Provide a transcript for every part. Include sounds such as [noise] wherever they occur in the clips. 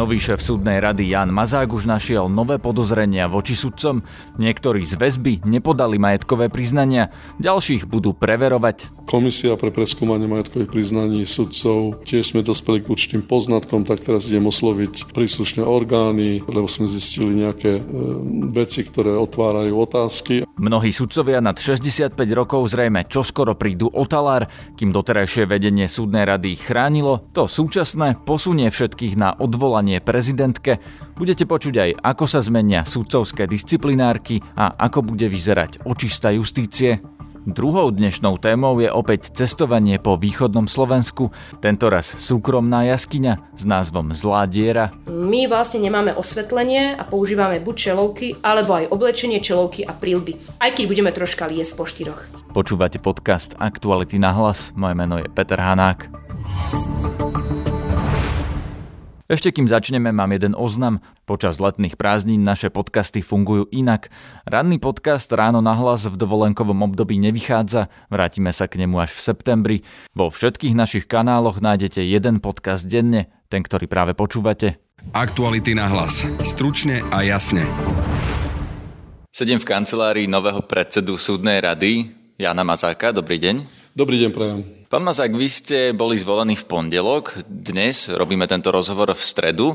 Nový šéf súdnej rady Jan Mazák už našiel nové podozrenia voči sudcom. Niektorí z väzby nepodali majetkové priznania, ďalších budú preverovať. Komisia pre preskúmanie majetkových priznaní sudcov, tiež sme dospeli k určitým poznatkom, tak teraz idem osloviť príslušné orgány, lebo sme zistili nejaké e, veci, ktoré otvárajú otázky. Mnohí sudcovia nad 65 rokov zrejme čoskoro prídu o talár, kým doterajšie vedenie súdnej rady chránilo, to súčasné posunie všetkých na odvolanie odvolanie prezidentke, budete počuť aj, ako sa zmenia sudcovské disciplinárky a ako bude vyzerať očista justície. Druhou dnešnou témou je opäť cestovanie po východnom Slovensku, tentoraz súkromná jaskyňa s názvom Zlá diera. My vlastne nemáme osvetlenie a používame buď čelovky, alebo aj oblečenie čelovky a prílby, aj keď budeme troška liesť po štyroch. Počúvate podcast Aktuality na hlas, moje meno je Peter Hanák. Ešte kým začneme, mám jeden oznam. Počas letných prázdnin naše podcasty fungujú inak. Ranný podcast Ráno na hlas v dovolenkovom období nevychádza, vrátime sa k nemu až v septembri. Vo všetkých našich kanáloch nájdete jeden podcast denne, ten, ktorý práve počúvate. Aktuality na hlas. Stručne a jasne. Sedím v kancelárii nového predsedu súdnej rady, Jana Mazáka. Dobrý deň. Dobrý deň, prajem. Pán Mazák, vy ste boli zvolení v pondelok, dnes robíme tento rozhovor v stredu.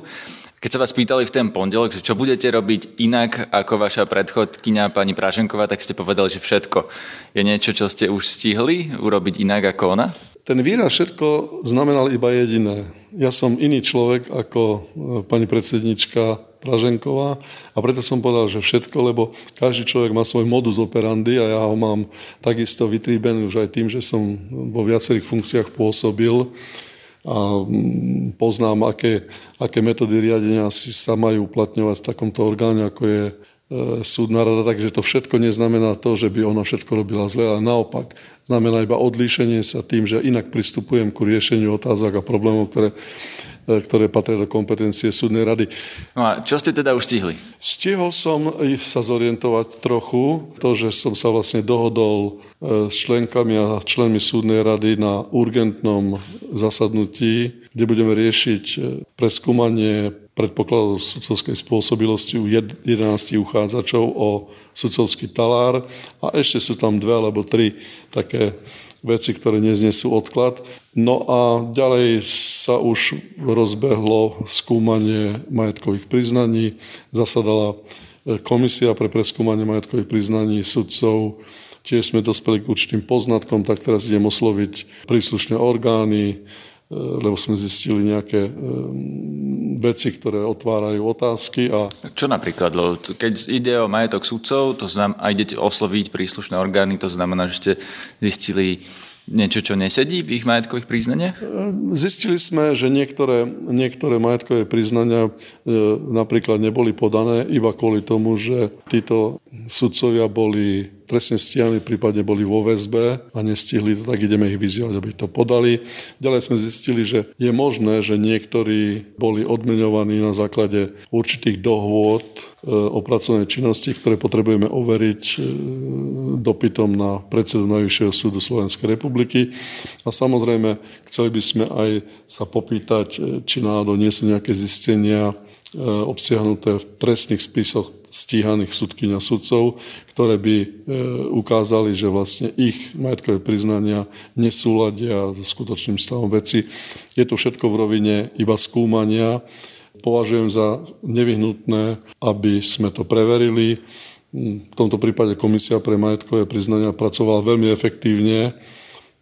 Keď sa vás pýtali v ten pondelok, čo budete robiť inak ako vaša predchodkynia pani Praženková, tak ste povedali, že všetko. Je niečo, čo ste už stihli urobiť inak ako ona? Ten výraz všetko znamenal iba jediné. Ja som iný človek ako e, pani predsednička Praženková a preto som povedal, že všetko, lebo každý človek má svoj modus operandi a ja ho mám takisto vytríbený už aj tým, že som vo viacerých funkciách pôsobil a mm, poznám, aké, aké metódy riadenia si sa majú uplatňovať v takomto orgáne, ako je e, súdna rada, takže to všetko neznamená to, že by ona všetko robila zle, ale naopak znamená iba odlíšenie sa tým, že inak pristupujem ku riešeniu otázok a problémov, ktoré ktoré patria do kompetencie súdnej rady. No a čo ste teda už stihli? Stihol som sa zorientovať trochu, to, že som sa vlastne dohodol e, s členkami a členmi súdnej rady na urgentnom zasadnutí, kde budeme riešiť e, preskúmanie predpokladov sudcovskej spôsobilosti u 11 uchádzačov o sudcovský talár a ešte sú tam dve alebo tri také veci, ktoré neznesú odklad. No a ďalej sa už rozbehlo skúmanie majetkových priznaní. Zasadala e, komisia pre preskúmanie majetkových priznaní sudcov. Tiež sme dospeli k určitým poznatkom, tak teraz idem osloviť príslušné orgány, lebo sme zistili nejaké e, veci, ktoré otvárajú otázky. A... Čo napríklad? Keď ide o majetok sudcov, to znamená, a idete osloviť príslušné orgány, to znamená, že ste zistili niečo, čo nesedí v ich majetkových priznaniach? Zistili sme, že niektoré, niektoré majetkové priznania napríklad neboli podané iba kvôli tomu, že títo sudcovia boli trestne stíhaní, prípadne boli vo väzbe a nestihli to, tak ideme ich vyzývať, aby to podali. Ďalej sme zistili, že je možné, že niektorí boli odmenovaní na základe určitých dohôd e, o pracovnej činnosti, ktoré potrebujeme overiť e, dopytom na predsedu Najvyššieho súdu Slovenskej republiky. A samozrejme, chceli by sme aj sa popýtať, e, či náhodou nie sú nejaké zistenia obsiahnuté v trestných spisoch stíhaných sudkyň a sudcov, ktoré by e, ukázali, že vlastne ich majetkové priznania nesúladia so skutočným stavom veci. Je to všetko v rovine iba skúmania. Považujem za nevyhnutné, aby sme to preverili. V tomto prípade Komisia pre majetkové priznania pracovala veľmi efektívne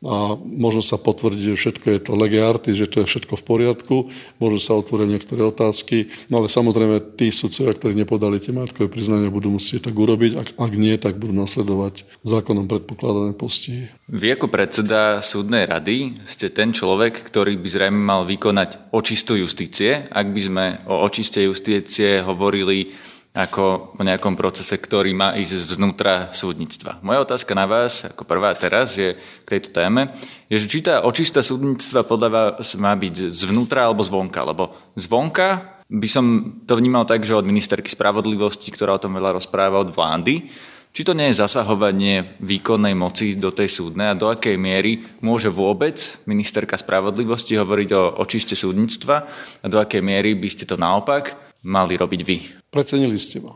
a možno sa potvrdiť, že všetko je to lege artis, že to je všetko v poriadku, môžu sa otvoriť niektoré otázky, no ale samozrejme tí sudcovia, ktorí nepodali tie majetkové priznania, budú musieť tak urobiť, ak, ak nie, tak budú nasledovať zákonom predpokladané postihy. Vy ako predseda súdnej rady ste ten človek, ktorý by zrejme mal vykonať očistu justície. Ak by sme o očiste justície hovorili ako o nejakom procese, ktorý má ísť zvnútra súdnictva. Moja otázka na vás, ako prvá teraz, je k tejto téme, je, že či tá očista súdnictva podľa vás má byť zvnútra alebo zvonka, lebo zvonka by som to vnímal tak, že od ministerky spravodlivosti, ktorá o tom veľa rozpráva, od vlády, Či to nie je zasahovanie výkonnej moci do tej súdnej a do akej miery môže vôbec ministerka spravodlivosti hovoriť o očiste súdnictva a do akej miery by ste to naopak mali robiť vy? Precenili ste ma.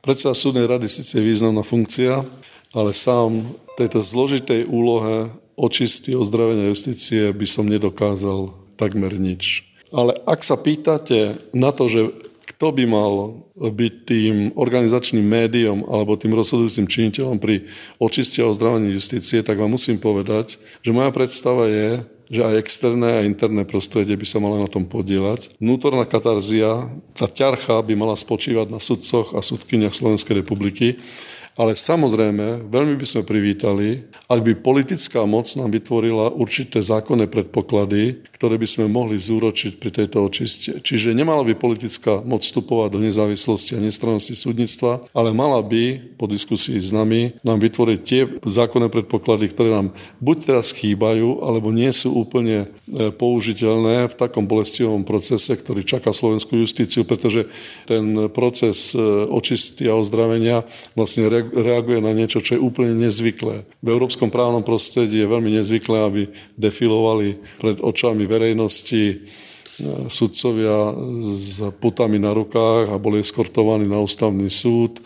Predseda súdnej rady síce je významná funkcia, ale sám tejto zložitej úlohe očisty ozdravenia justície by som nedokázal takmer nič. Ale ak sa pýtate na to, že kto by mal byť tým organizačným médium alebo tým rozhodujúcim činiteľom pri očiste a ozdravení justície, tak vám musím povedať, že moja predstava je, že aj externé a interné prostredie by sa malo na tom podielať. Vnútorná katarzia, tá ťarcha by mala spočívať na sudcoch a sudkyniach Slovenskej republiky ale samozrejme, veľmi by sme privítali, ak by politická moc nám vytvorila určité zákonné predpoklady, ktoré by sme mohli zúročiť pri tejto očiste. Čiže nemala by politická moc vstupovať do nezávislosti a nestrannosti súdnictva, ale mala by po diskusii s nami nám vytvoriť tie zákonné predpoklady, ktoré nám buď teraz chýbajú, alebo nie sú úplne e, použiteľné v takom bolestivom procese, ktorý čaká slovenskú justíciu, pretože ten proces e, očisty a ozdravenia vlastne reaguje na niečo, čo je úplne nezvyklé. V európskom právnom prostredí je veľmi nezvyklé, aby defilovali pred očami verejnosti e, sudcovia s putami na rukách a boli eskortovaní na ústavný súd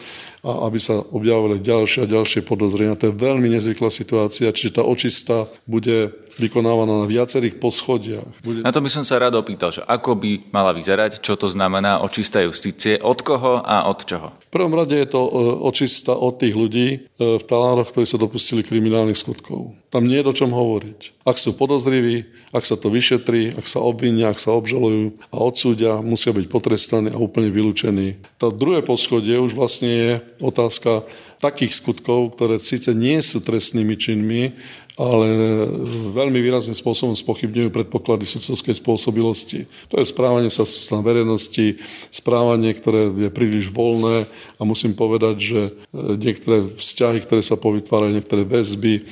a aby sa objavili ďalšie a ďalšie podozrenia. To je veľmi nezvyklá situácia, čiže tá očista bude vykonávaná na viacerých poschodiach. Bude... Na to by som sa rád opýtal, že ako by mala vyzerať, čo to znamená očista justície, od koho a od čoho? V prvom rade je to e, očista od tých ľudí e, v talároch, ktorí sa dopustili kriminálnych skutkov. Tam nie je o čom hovoriť. Ak sú podozriví, ak sa to vyšetrí, ak sa obvinia, ak sa obžalujú a odsúdia, musia byť potrestaní a úplne vylúčení. To druhé poschodie už vlastne je otázka takých skutkov, ktoré síce nie sú trestnými činmi, ale veľmi výrazným spôsobom spochybňujú predpoklady sudcovskej spôsobilosti. To je správanie sa na verejnosti, správanie, ktoré je príliš voľné a musím povedať, že niektoré vzťahy, ktoré sa povytvárajú, niektoré väzby,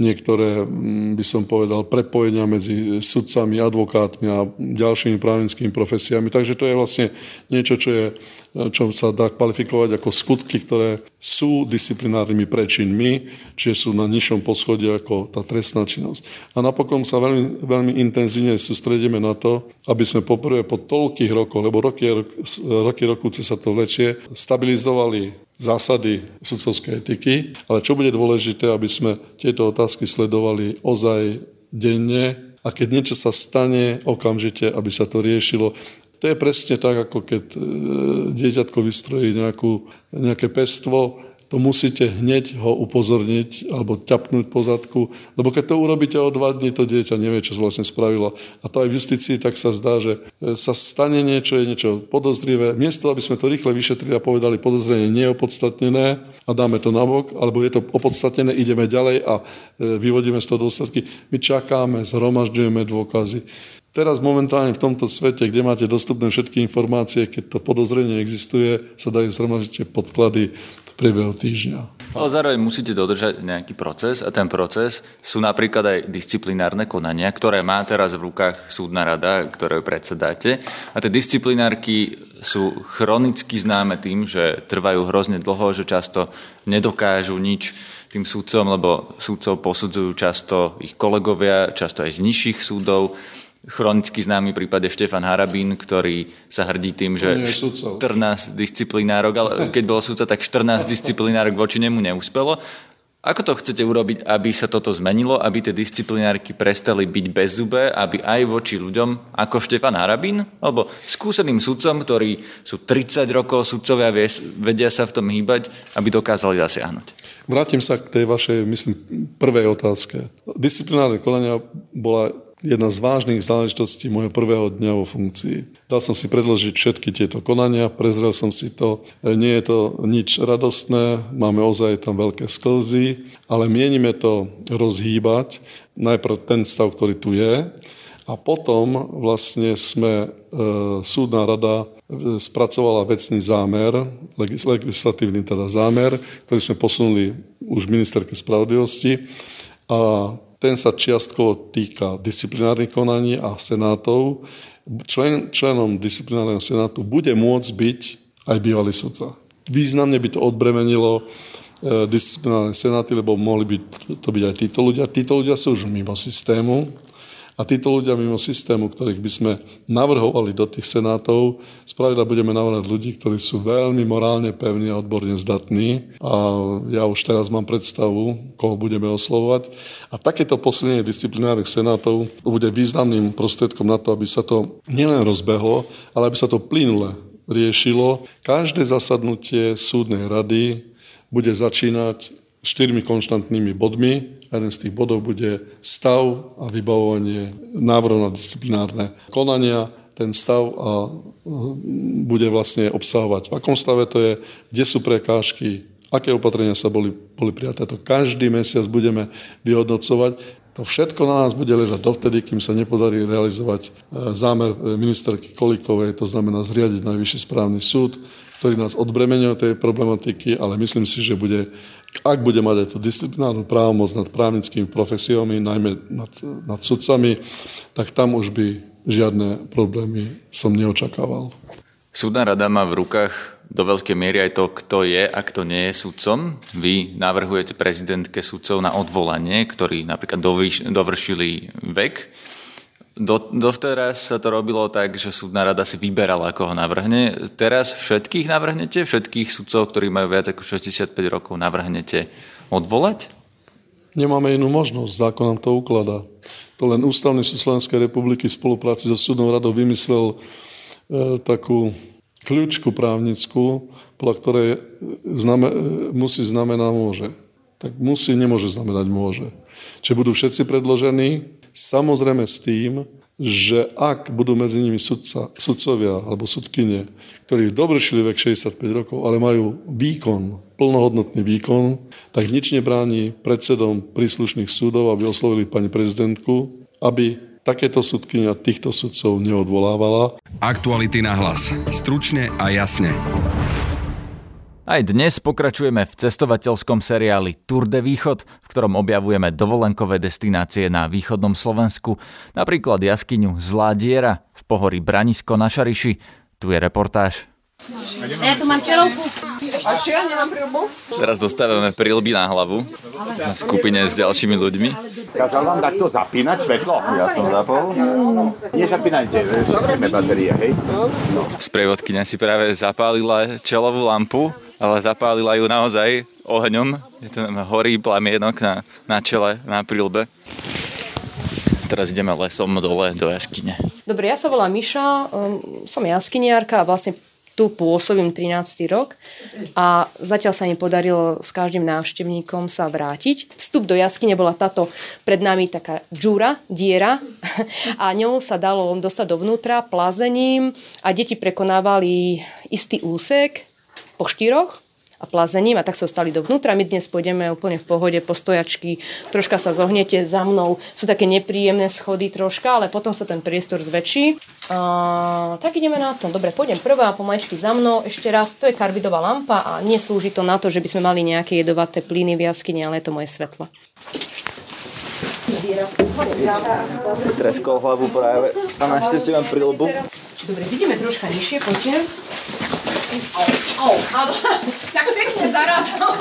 niektoré, mm, by som povedal, prepojenia medzi sudcami, advokátmi a ďalšími právnickými profesiami. Takže to je vlastne niečo, čo, je, čo sa dá kvalifikovať ako skutky, ktoré sú disciplinárnymi prečinmi, čiže sú na nižšom poschodí ako tá trestná činnosť. A napokon sa veľmi, veľmi intenzívne sústredíme na to, aby sme poprvé po toľkých rokoch, lebo roky, roky rokúce sa to vlečie, stabilizovali zásady sudcovskej etiky, ale čo bude dôležité, aby sme tieto otázky sledovali ozaj denne a keď niečo sa stane, okamžite, aby sa to riešilo. To je presne tak, ako keď e, dieťatko vystrojí nejakú, nejaké pestvo, to musíte hneď ho upozorniť alebo ťapnúť po zadku, lebo keď to urobíte o dva dní, to dieťa nevie, čo vlastne spravilo. A to aj v justícii tak sa zdá, že e, sa stane niečo, je niečo podozrivé. Miesto, aby sme to rýchle vyšetrili a povedali podozrenie neopodstatnené a dáme to nabok, alebo je to opodstatnené, ideme ďalej a e, vyvodíme z toho dôsledky. My čakáme, zhromažďujeme dôkazy. Teraz momentálne v tomto svete, kde máte dostupné všetky informácie, keď to podozrenie existuje, sa dajú zhromažiť podklady v priebehu týždňa. Ale zároveň musíte dodržať nejaký proces a ten proces sú napríklad aj disciplinárne konania, ktoré má teraz v rukách súdna rada, ktoré predsedáte. A tie disciplinárky sú chronicky známe tým, že trvajú hrozne dlho, že často nedokážu nič tým súdcom, lebo súdcov posudzujú často ich kolegovia, často aj z nižších súdov chronicky známy prípad je Štefan Harabín, ktorý sa hrdí tým, že 14 disciplinárok, ale keď bol súdca, tak 14 disciplinárok voči nemu neúspelo. Ako to chcete urobiť, aby sa toto zmenilo, aby tie disciplinárky prestali byť bez zube, aby aj voči ľuďom ako Štefan Harabín, alebo skúseným sudcom, ktorí sú 30 rokov sudcovia, vedia sa v tom hýbať, aby dokázali zasiahnuť? Vrátim sa k tej vašej, myslím, prvej otázke. Disciplinárne kolenia bola jedna z vážnych záležitostí môjho prvého dňa vo funkcii. Dal som si predložiť všetky tieto konania, prezrel som si to. Nie je to nič radostné, máme ozaj tam veľké sklzy, ale mienime to rozhýbať. Najprv ten stav, ktorý tu je, a potom vlastne sme, e, súdna rada e, spracovala vecný zámer, legislatívny teda zámer, ktorý sme posunuli už ministerke spravodlivosti a ten sa čiastkovo týka disciplinárnych konaní a senátov. Člen, členom disciplinárneho senátu bude môcť byť aj bývalý sudca. Významne by to odbremenilo disciplinárne senáty, lebo mohli byť to byť aj títo ľudia. Títo ľudia sú už mimo systému, a títo ľudia mimo systému, ktorých by sme navrhovali do tých senátov, spravidla budeme navrhovať ľudí, ktorí sú veľmi morálne pevní a odborne zdatní. A ja už teraz mám predstavu, koho budeme oslovovať. A takéto posilnenie disciplinárnych senátov bude významným prostriedkom na to, aby sa to nielen rozbehlo, ale aby sa to plynule riešilo. Každé zasadnutie súdnej rady bude začínať štyrmi konštantnými bodmi. Jeden z tých bodov bude stav a vybavovanie návrhov na disciplinárne konania. Ten stav a bude vlastne obsahovať, v akom stave to je, kde sú prekážky, aké opatrenia sa boli, boli prijaté. To každý mesiac budeme vyhodnocovať. To všetko na nás bude ležať dovtedy, kým sa nepodarí realizovať e, zámer ministerky Kolikovej, to znamená zriadiť Najvyšší správny súd, ktorý nás odbremenuje tej problematiky, ale myslím si, že bude, ak bude mať aj tú disciplinárnu právomoc nad právnickými profesiami, najmä nad, nad sudcami, tak tam už by žiadne problémy som neočakával. Súdna rada má v rukách do veľkej miery aj to, kto je a kto nie je sudcom. Vy navrhujete prezidentke sudcov na odvolanie, ktorí napríklad dovršili vek do, dovteraz sa to robilo tak, že súdna rada si vyberala, ako ho navrhne. Teraz všetkých navrhnete? Všetkých sudcov, ktorí majú viac ako 65 rokov, navrhnete odvolať? Nemáme inú možnosť, zákon nám to ukladá. To len Ústavný súd Slovenskej republiky v spolupráci so súdnou radou vymyslel e, takú kľúčku právnickú, podľa ktorej zname, e, musí znamená môže. Tak musí, nemôže znamenať môže. Čiže budú všetci predložení, Samozrejme s tým, že ak budú medzi nimi sudca, sudcovia alebo sudkyne, ktorí dovršili vek 65 rokov, ale majú výkon, plnohodnotný výkon, tak nič nebráni predsedom príslušných súdov, aby oslovili pani prezidentku, aby takéto sudkynia týchto sudcov neodvolávala. Aktuality na hlas. Stručne a jasne. Aj dnes pokračujeme v cestovateľskom seriáli Tour de Východ, v ktorom objavujeme dovolenkové destinácie na východnom Slovensku, napríklad jaskyňu Zlá diera v pohorí Branisko na Šariši. Tu je reportáž. Ja tu mám čelovku. A čo, ja nemám prilbu? Teraz dostávame prilby na hlavu v skupine s ďalšími ľuďmi. Kázal vám takto zapínať svetlo? Ja som zapol. Nezapínajte, zapíme batérie, hej? Sprievodkynia si práve zapálila čelovú lampu ale zapálila ju naozaj ohňom. Je to horí plamienok na, na čele, na prílbe. Teraz ideme lesom dole do jaskyne. Dobre, ja sa volám Miša, um, som jaskyniarka a vlastne tu pôsobím 13. rok a zatiaľ sa mi podarilo s každým návštevníkom sa vrátiť. Vstup do jaskyne bola táto pred nami taká džúra, diera a ňou sa dalo dostať dovnútra plazením a deti prekonávali istý úsek po štyroch a plazením a tak sa stali dovnútra. My dnes pôjdeme úplne v pohode po stojačky, troška sa zohnete za mnou. Sú také nepríjemné schody troška, ale potom sa ten priestor zväčší. A, tak ideme na to. Dobre, pôjdem prvá, pomaličky za mnou. Ešte raz, to je karbidová lampa a neslúži to na to, že by sme mali nejaké jedovaté plyny v jaskyni, ale je to moje svetlo. Treskol hlavu práve. A našťastie mám prilbu. Dobre, zideme troška nižšie, poďte. Tak pekne zarádal.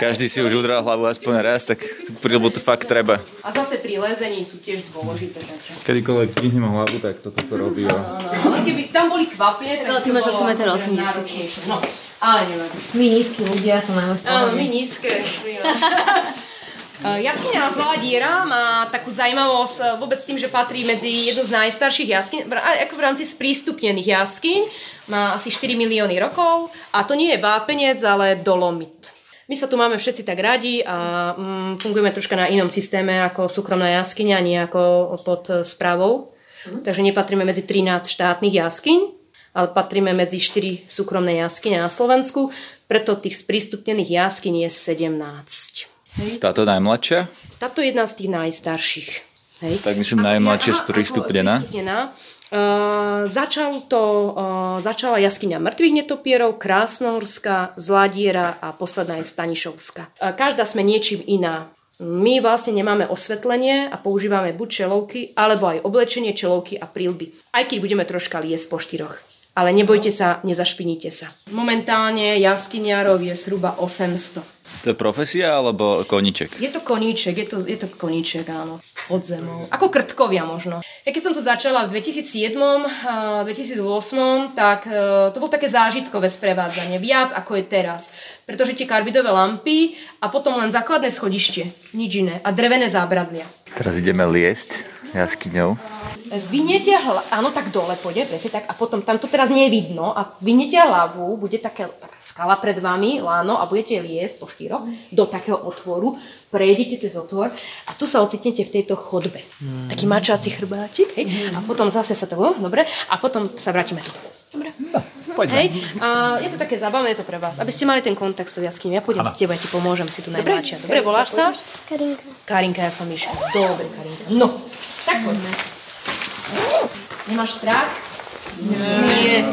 Každý si už udral hlavu aspoň raz, tak prilbu to fakt treba. A zase pri lezení sú tiež dôležité. Takže. Kedykoľvek zdvihnem hlavu, tak toto to robí. No, no, no. Ale keby tam boli kvaple, tak Ale ty máš asi 1,80 m. No, ale nevadí. My nízky ľudia to máme v Áno, my nízke. [laughs] Uh, Jaskyňa Zlá diera má takú zaujímavosť uh, vôbec tým, že patrí medzi jednu z najstarších jaskyň, ako v rámci sprístupnených jaskyň, má asi 4 milióny rokov a to nie je vápenec, ale dolomit. My sa tu máme všetci tak radi a mm, fungujeme troška na inom systéme ako súkromná jaskyňa, nie ako pod uh, správou. Takže nepatríme medzi 13 štátnych jaskyň, ale patríme medzi 4 súkromné jaskyne na Slovensku, preto tých sprístupnených jaskyň je 17. Táto najmladšia? Táto je jedna z tých najstarších. Hej. Tak myslím A- najmladšie sprístupnená. ako sprístupnená. Uh, začal to, uh, začala jaskyňa mŕtvych netopierov, Krásnohorská, Zladiera a posledná je Stanišovská. Uh, každá sme niečím iná. My vlastne nemáme osvetlenie a používame buď čelovky, alebo aj oblečenie, čelovky a prílby. Aj keď budeme troška liesť po štyroch. Ale nebojte sa, nezašpiníte sa. Momentálne jaskyniarov je zhruba 800. To je profesia alebo koníček? Je to koníček, je to, je to koníček, áno. Pod zemou. Ako krtkovia možno. Ja keď som tu začala v 2007, a 2008, tak e, to bolo také zážitkové sprevádzanie. Viac ako je teraz. Pretože tie karbidové lampy a potom len základné schodište. Nič iné. A drevené zábradlia. Teraz ideme liesť jaskyňou. Zviniete hlavu, áno, tak dole pôjde, presne tak, a potom tam to teraz nie je vidno a zviniete hlavu, bude také, taká skala pred vami, láno, a budete liesť po štyroch do takého otvoru, prejdete cez otvor a tu sa ocitnete v tejto chodbe. Mm. Taký mačáci chrbáčik, hej, a potom zase sa to, dobre, a potom sa vrátime tu. Dobre. Poďme. Hej, a je to také zábavné, je to pre vás, aby ste mali ten kontext s jaskyňou. Ja pôjdem s tebou, ja ti pomôžem, si tu najmladšia. Dobre, voláš sa? Karinka. Karinka, ja som Miša. Dobre, Karinka. No, tak poďme. Nemáš strach? Nie.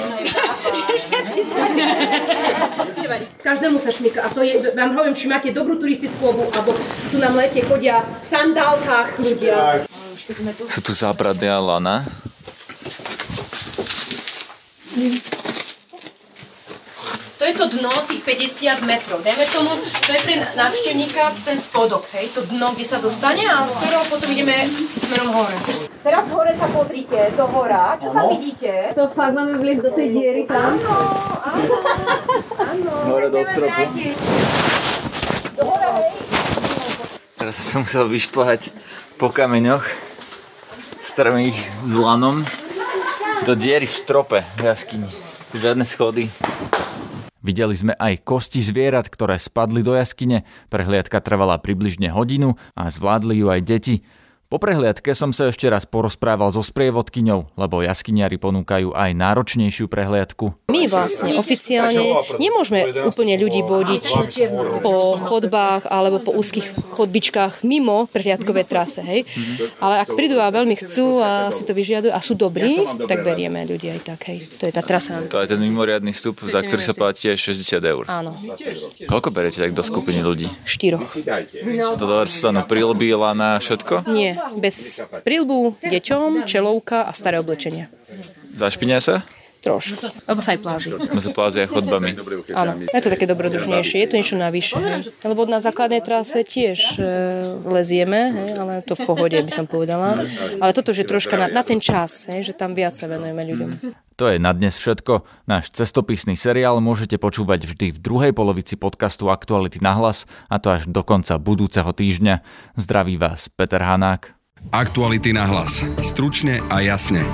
Všetci sa [laughs] Každému sa šmika. A to je, vám hovorím, či máte dobrú turistickú obu, alebo tu na lete chodia v sandálkach ľudia. Sú tu zábradné lana. To je to dno, tých 50 metrov. Dajme tomu, to je pre návštevníka ten spodok, hej, to dno, kde sa dostane a z ktorého potom ideme smerom hore. Teraz hore sa pozrite, do hora. Čo tam vidíte? To fakt máme vliesť do tej diery tam? Hore do stropu. Do hora, hej. Teraz som musel vyšplhať po kameňoch strmých s lanom do diery v strope jaskyni. Žiadne schody. Videli sme aj kosti zvierat, ktoré spadli do jaskyne. Prehliadka trvala približne hodinu a zvládli ju aj deti. Po prehliadke som sa ešte raz porozprával so sprievodkyňou, lebo jaskyniari ponúkajú aj náročnejšiu prehliadku. My vlastne oficiálne nemôžeme úplne ľudí vodiť po chodbách alebo po úzkých chodbičkách mimo prehliadkové trase, hej. Ale ak prídu a veľmi chcú a si to vyžiadujú a sú dobrí, tak berieme ľudí aj tak, hej. To je tá trasa. To je ten mimoriadný vstup, za ktorý sa platí aj 60 eur. Áno, Koľko berete tak do skupiny ľudí? štyroch. To dostanú prílby, lana, všetko? Nie, bez prílbu, deťom, čelovka a staré oblečenie. Zašpinia sa? Trošku. Lebo sa aj plázi. Medzi plázia chodbami. Áno, je to také dobrodružnejšie, je to niečo navyše. Hej. Lebo na základnej trase tiež e, lezieme, hej, ale to v pohode by som povedala. Ale toto, že troška na, na ten čas, hej, že tam viac sa venujeme ľuďom. To je na dnes všetko. Náš cestopisný seriál môžete počúvať vždy v druhej polovici podcastu Aktuality na hlas a to až do konca budúceho týždňa. Zdraví vás Peter Hanák. Aktuality na hlas. Stručne a jasne.